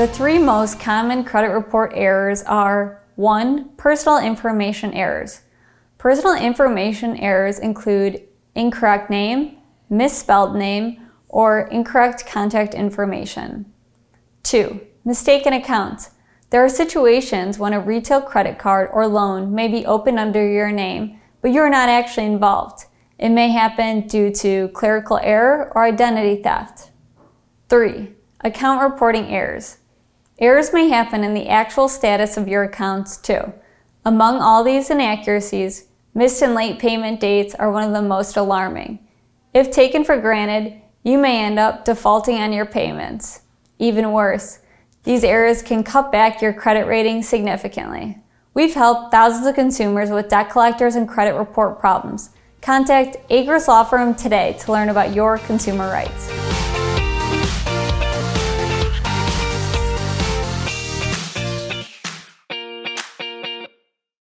The three most common credit report errors are 1. Personal information errors. Personal information errors include incorrect name, misspelled name, or incorrect contact information. 2. Mistaken accounts. There are situations when a retail credit card or loan may be opened under your name, but you are not actually involved. It may happen due to clerical error or identity theft. 3. Account reporting errors. Errors may happen in the actual status of your accounts too. Among all these inaccuracies, missed and late payment dates are one of the most alarming. If taken for granted, you may end up defaulting on your payments. Even worse, these errors can cut back your credit rating significantly. We've helped thousands of consumers with debt collectors and credit report problems. Contact Agruss Law Firm today to learn about your consumer rights.